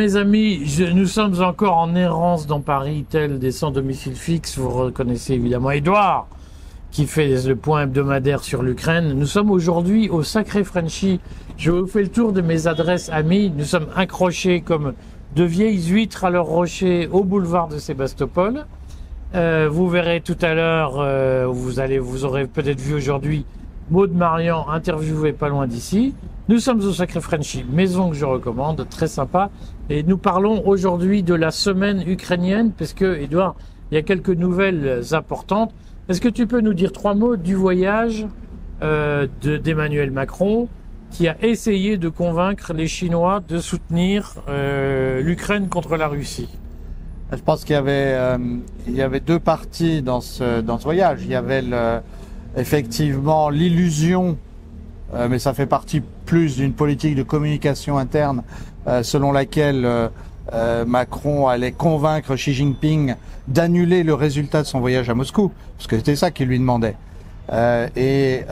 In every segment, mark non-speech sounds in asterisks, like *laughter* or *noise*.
Mes amis, nous sommes encore en errance dans Paris, tel des sans domicile fixe. Vous reconnaissez évidemment Edouard, qui fait le point hebdomadaire sur l'Ukraine. Nous sommes aujourd'hui au Sacré Frenchy. Je vous fais le tour de mes adresses amies. Nous sommes accrochés comme de vieilles huîtres à leur rocher au boulevard de Sébastopol. Euh, vous verrez tout à l'heure, euh, vous allez, vous aurez peut-être vu aujourd'hui Maud Marian interviewée pas loin d'ici. Nous sommes au Sacré Frenchy, maison que je recommande, très sympa. Et nous parlons aujourd'hui de la semaine ukrainienne, parce que, Edouard, il y a quelques nouvelles importantes. Est-ce que tu peux nous dire trois mots du voyage euh, de- d'Emmanuel Macron, qui a essayé de convaincre les Chinois de soutenir euh, l'Ukraine contre la Russie? Je pense qu'il y avait, euh, y avait deux parties dans ce, dans ce voyage. Il y avait effectivement l'illusion, mais ça fait partie plus d'une politique de communication interne euh, selon laquelle euh, euh, Macron allait convaincre Xi Jinping d'annuler le résultat de son voyage à Moscou, parce que c'était ça qu'il lui demandait. Et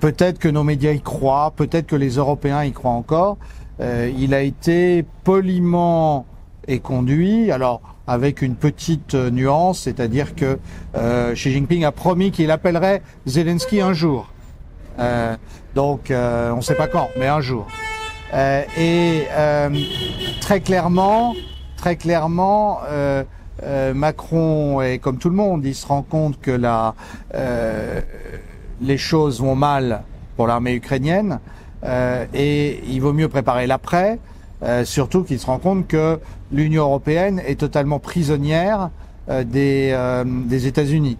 peut-être que nos médias y croient, peut-être que les Européens y croient encore. Il a été poliment et conduit, alors avec une petite nuance, c'est-à-dire que Xi Jinping a promis qu'il appellerait Zelensky un jour. Euh, donc euh, on ne sait pas quand, mais un jour. Euh, et euh, très clairement, très clairement, euh, euh, Macron est comme tout le monde, il se rend compte que la, les choses vont mal pour l'armée ukrainienne et il vaut mieux préparer l'après. Surtout qu'il se rend compte que l'Union européenne est totalement prisonnière des, des États-Unis.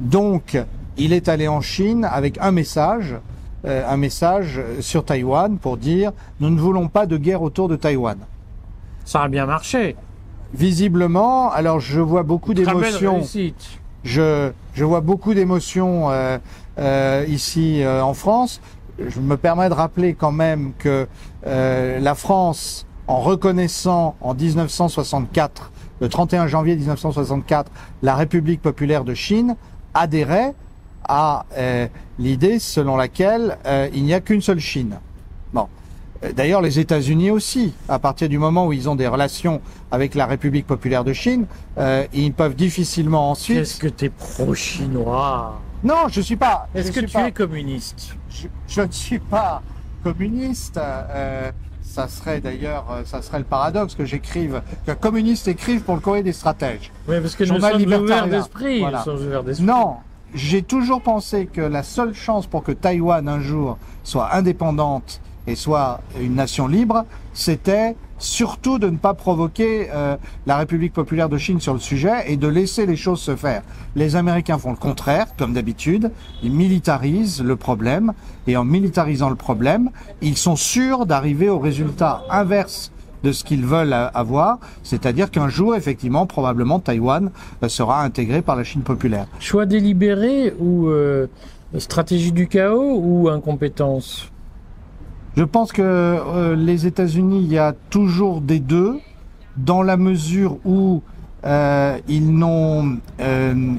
Donc, il est allé en Chine avec un message, euh, un message sur Taïwan pour dire nous ne voulons pas de guerre autour de Taïwan. Ça a bien marché. Visiblement, alors je vois beaucoup d'émotions. Je, je vois beaucoup d'émotions euh, euh, ici euh, en France. Je me permets de rappeler quand même que euh, la France, en reconnaissant en 1964, le 31 janvier 1964, la République populaire de Chine, adhérait à euh, l'idée selon laquelle euh, il n'y a qu'une seule Chine. Bon. Euh, D'ailleurs, les États-Unis aussi, à partir du moment où ils ont des relations avec la République populaire de Chine, euh, ils peuvent difficilement ensuite. Qu'est-ce que t'es pro-chinois? Non, je suis pas. Est-ce que tu pas- es communiste? Je, je ne suis pas communiste. euh, ça serait d'ailleurs, euh, ça serait le paradoxe que j'écrive, qu'un communiste écrive pour le courrier des stratèges. Oui, parce que nous sommes ouverts d'esprit. Voilà. Nous sommes ouverts d'esprit. Non, j'ai toujours pensé que la seule chance pour que Taïwan un jour soit indépendante et soit une nation libre, c'était surtout de ne pas provoquer euh, la République populaire de Chine sur le sujet et de laisser les choses se faire. Les Américains font le contraire, comme d'habitude, ils militarisent le problème et en militarisant le problème, ils sont sûrs d'arriver au résultat inverse de ce qu'ils veulent avoir, c'est-à-dire qu'un jour, effectivement, probablement, Taïwan euh, sera intégré par la Chine populaire. Choix délibéré ou euh, stratégie du chaos ou incompétence? Je pense que euh, les États-Unis, il y a toujours des deux, dans la mesure où euh, ils n'ont, euh,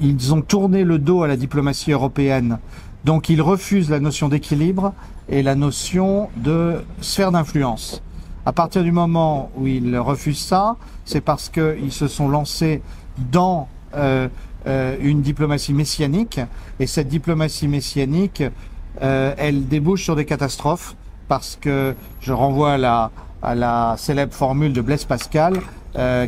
ils ont tourné le dos à la diplomatie européenne, donc ils refusent la notion d'équilibre et la notion de sphère d'influence. À partir du moment où ils refusent ça, c'est parce qu'ils se sont lancés dans euh, euh, une diplomatie messianique, et cette diplomatie messianique, euh, elle débouche sur des catastrophes, parce que je renvoie à la, à la célèbre formule de Blaise Pascal,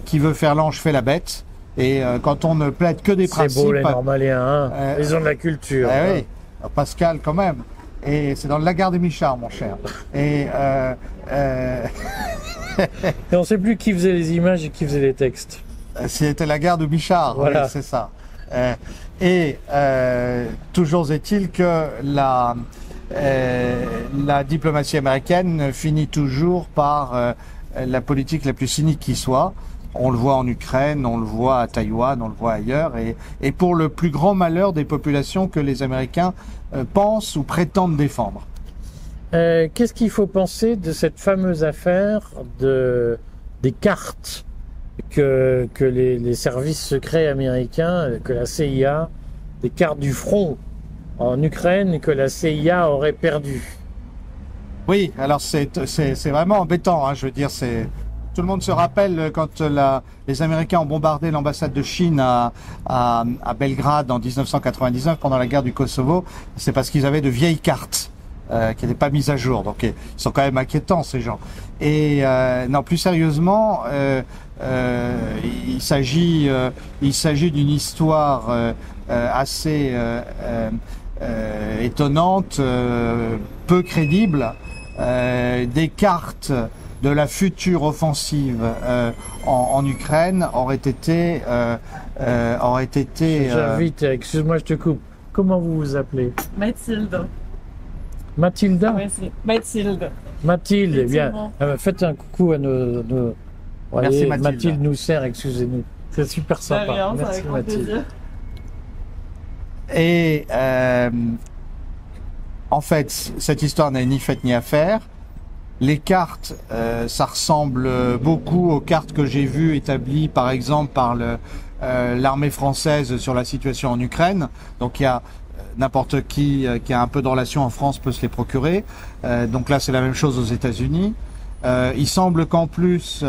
qui veut faire l'ange fait la bête, et quand on ne plaide que des C'est principes... beau les Normaléens, hein ils ont de la culture. Eh hein. oui, Pascal quand même. Et c'est dans le Lagarde des Michard, mon cher. Et euh, euh, *laughs* Et on sait plus qui faisait les images et qui faisait les textes. c'était la gare de Bichard, Voilà. oui, c'est ça. Euh, et euh, toujours est-il que la, euh, la diplomatie américaine finit toujours par euh, la politique la plus cynique qui soit. On le voit en Ukraine, on le voit à Taïwan, on le voit ailleurs, et, et pour le plus grand malheur des populations que les Américains euh, pensent ou prétendent défendre. Euh, Qu'est-ce qu'il faut penser de cette fameuse affaire de, des cartes que, que les, les services secrets américains, que la CIA, des cartes du front en Ukraine que la CIA aurait perdues? Oui, alors c'est vraiment embêtant. Hein, je veux dire, c'est tout le monde se rappelle quand la, les Américains ont bombardé l'ambassade de Chine à, à, à, Belgrade en 1999 pendant la guerre du Kosovo. C'est parce qu'ils avaient de vieilles cartes. Euh, qui n'étaient pas mises à jour, donc ils sont quand même inquiétants ces gens. Et euh, non, plus sérieusement, euh, euh il s'agit, euh, il s'agit d'une histoire assez étonnante, peu crédible, des cartes de la future offensive euh, en, en, Ukraine aurait été euh, euh, aurait été. J'invite, excuse-moi, je te coupe. Comment vous vous appelez? Mathilde. Mathilda Oui, Mathilde. Mathilde, eh bien, faites un coucou à nos. nos... Merci Mathilde. Mathilde nous sert, excusez-nous. C'est super sympa. Rien, Merci Mathilde. Et euh, en fait, cette histoire n'a ni fait ni à faire. Les cartes, euh, ça ressemble beaucoup aux cartes que j'ai vues établies, par exemple, par euh, l'armée française sur la situation en Ukraine. Donc il y a euh, n'importe qui qui a un peu de relation en France peut se les procurer. donc là, c'est la même chose aux États-Unis. il semble qu'en plus,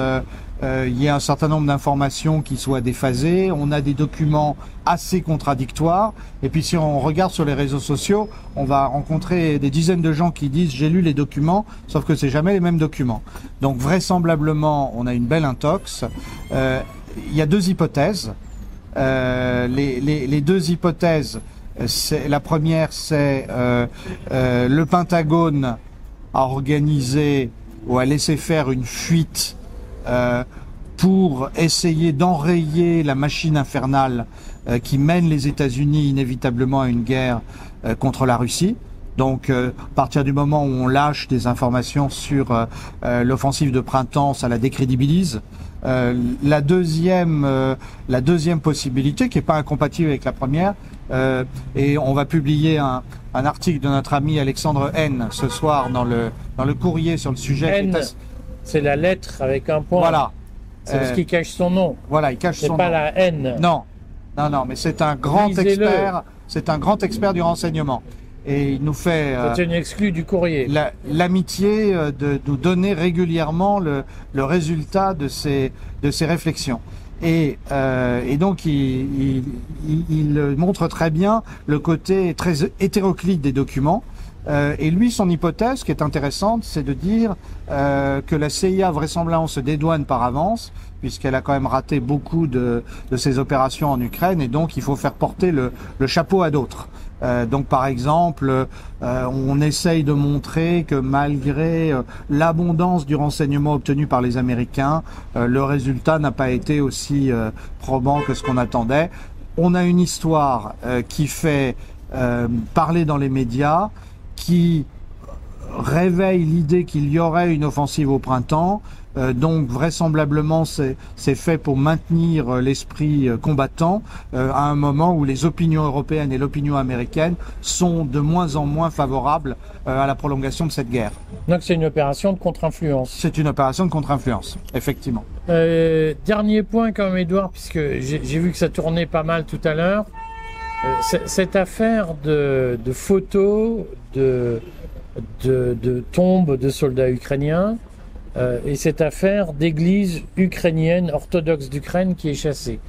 euh, il y a un certain nombre d'informations qui soient déphasées, on a des documents assez contradictoires, et puis si on regarde sur les réseaux sociaux, on va rencontrer des dizaines de gens qui disent j'ai lu les documents, sauf que c'est jamais les mêmes documents. Donc vraisemblablement, on a une belle intox. Euh, il y a deux hypothèses. Euh, les, les, deux hypothèses, la première, c'est euh, le Pentagone a organisé ou a laissé faire une fuite euh, pour essayer d'enrayer la machine infernale euh, qui mène les États-Unis inévitablement à une guerre euh, contre la Russie. Donc, à partir du moment où on lâche des informations sur l'offensive de printemps, ça la décrédibilise. la deuxième, la deuxième possibilité, qui n'est pas incompatible avec la première, et on va publier un, un, article de notre ami Alexandre N ce soir dans le dans le courrier sur le sujet. N. C'est la lettre avec un point. Voilà. C'est euh, ce qui cache son nom. Voilà, il cache son nom. C'est pas la haine. Non, non, non, mais c'est un grand expert. C'est un grand expert du renseignement. Et il nous fait. Euh, c'est une exclue du courrier. L'amitié euh, de nous donner régulièrement le, le, résultat de ces de ces réflexions. Et, euh, et donc il, il, il, montre très bien le côté très hétéroclite des documents. Euh, et lui, son hypothèse, qui est intéressante, c'est de dire euh, que la CIA vraisemblablement se dédouane par avance, puisqu'elle a quand même raté beaucoup de, de, ses opérations en Ukraine, et donc il faut faire porter le, le chapeau à d'autres. Euh, donc par exemple, euh, on essaye de montrer que malgré euh, l'abondance du renseignement obtenu par les Américains, le résultat n'a pas été aussi probant que ce qu'on attendait. On a une histoire qui fait parler dans les médias, qui réveille l'idée qu'il y aurait une offensive au printemps. Euh, donc vraisemblablement c'est fait pour maintenir euh, l'esprit euh, combattant euh, à un moment où les opinions européennes et l'opinion américaine sont de moins en moins favorables euh, à la prolongation de cette guerre. Donc c'est une opération de contre-influence. C'est une opération de contre-influence, effectivement. dernier point quand même Edouard, puisque j'ai vu que ça tournait pas mal tout à l'heure. cette affaire de, de photos de de, de tombes de soldats ukrainiens euh, et cette affaire d'église ukrainienne orthodoxe d'Ukraine qui est chassée.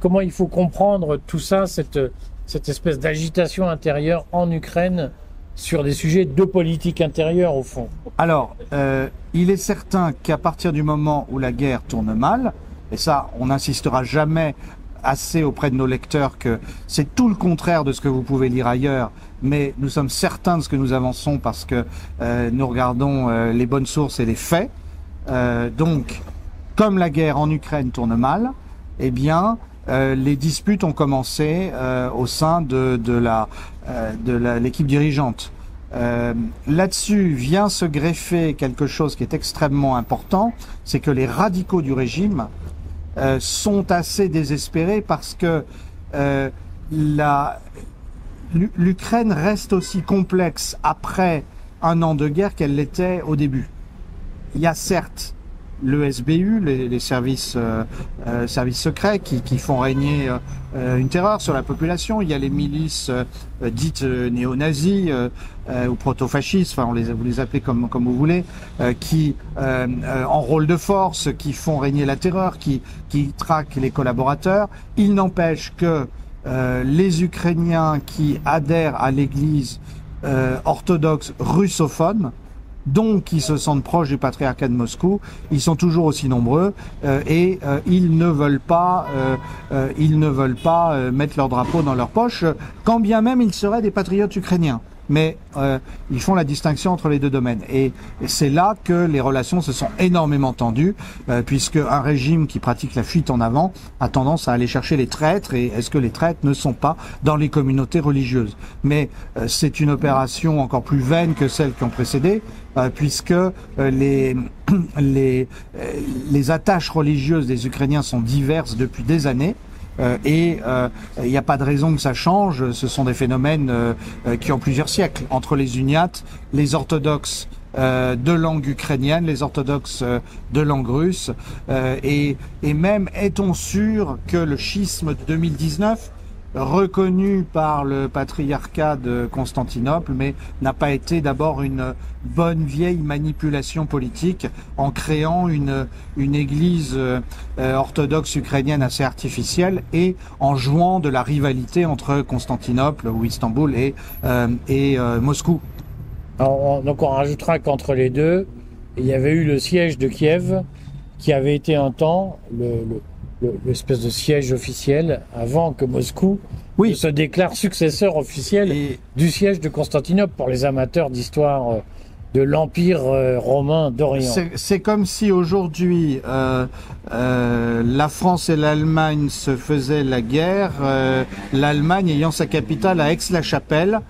Comment il faut comprendre tout ça, cette, cette espèce d'agitation intérieure en Ukraine sur des sujets de politique intérieure au fond? Alors, euh, il est certain qu'à partir du moment où la guerre tourne mal, et ça, on n'insistera jamais assez auprès de nos lecteurs que c'est tout le contraire de ce que vous pouvez lire ailleurs, mais nous sommes certains de ce que nous avançons parce que euh, nous regardons euh, les bonnes sources et les faits. Euh, donc, comme la guerre en Ukraine tourne mal, eh bien, les disputes ont commencé au sein de, de la de l'équipe dirigeante. Là-dessus vient se greffer quelque chose qui est extrêmement important, c'est que les radicaux du régime euh, sont assez désespérés parce que euh, l'Ukraine reste aussi complexe après un an de guerre qu'elle l'était au début. Il y a certes le SBU, les, services, euh, euh, services secrets qui, font régner euh, une terreur sur la population. Il y a les milices dites néo-nazis ou proto-fascistes, enfin on les, vous les appelez comme, vous voulez, qui en rôle de force, qui font régner la terreur, qui, traquent les collaborateurs. Il n'empêche que les Ukrainiens qui adhèrent à l'Église orthodoxe russophone, donc qui se sentent proches du patriarcat de Moscou, ils sont toujours aussi nombreux euh, et euh, ils ne veulent pas, euh, ils ne veulent pas mettre leur drapeau dans leur poche, quand bien même ils seraient des patriotes ukrainiens. Mais euh, ils font la distinction entre les deux domaines. Et, c'est là que les relations se sont énormément tendues, euh, puisque un régime qui pratique la fuite en avant a tendance à aller chercher les traîtres. Et est-ce que les traîtres ne sont pas dans les communautés religieuses? Mais euh, c'est une opération encore plus vaine que celles qui ont précédé, euh, puisque les, *clears throat* les attaches religieuses des Ukrainiens sont diverses depuis des années. Euh, et euh, il n'y a pas de raison que ça change. Ce sont des phénomènes euh, qui ont plusieurs siècles entre les uniates, les orthodoxes euh, de langue ukrainienne, les orthodoxes de langue russe, euh, et, et même est-on sûr que le schisme de 2019 reconnu par le patriarcat de Constantinople, mais n'a pas été d'abord une bonne vieille manipulation politique en créant une, une église euh, orthodoxe ukrainienne assez artificielle et en jouant de la rivalité entre Constantinople ou Istanbul et, euh, et euh, Moscou. Donc on rajoutera qu'entre les deux, il y avait eu le siège de Kiev, qui avait été un temps le- le- l'espèce de siège officiel avant que Moscou Oui. se déclare successeur officiel Et du siège de Constantinople pour les amateurs d'histoire euh, de l'Empire euh, romain d'Orient. C'est c'est comme si aujourd'hui euh, euh, la France et l'Allemagne se faisaient la guerre, euh, l'Allemagne ayant sa capitale à Aix-la-Chapelle.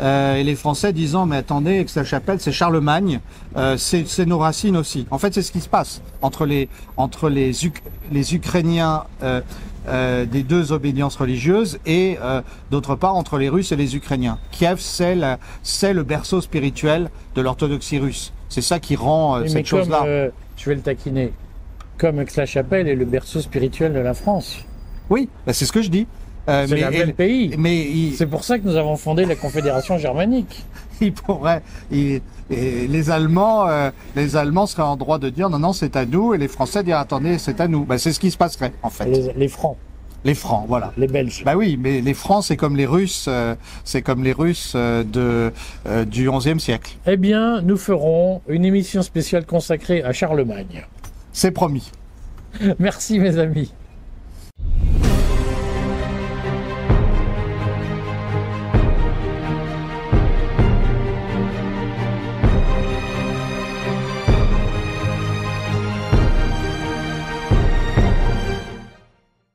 Euh, et les Français disant mais attendez Aix-la-Chapelle c'est Charlemagne euh, c'est nos racines aussi en fait c'est ce qui se passe entre les entre les les Ukrainiens euh, des deux obédiences religieuses et d'autre part entre les Russes et les Ukrainiens. Kiev, c'est c'est le berceau spirituel de l'orthodoxie russe. C'est ça qui rend cette comme, chose-là. je vais le taquiner, comme Aix-la-Chapelle est le berceau spirituel de la France. Oui, bah, c'est ce que je dis. Euh, C'est un bel pays. mais il, C'est pour ça que nous avons fondé la Confédération germanique. *laughs* il pourrait, il- et les Allemands, euh, les Allemands seraient en droit de dire non, non, c'est à nous, et les Français dire attendez, c'est à nous. Bah, c'est ce qui se passerait en fait. Les, Les, les Francs, Francs, voilà. les Belges. Bah oui, mais les Francs, c'est comme les Russes, euh, c'est comme les Russes euh, de du XIe siècle. Eh bien, nous ferons une émission spéciale consacrée à Charlemagne. C'est promis. *laughs* Merci mes amis.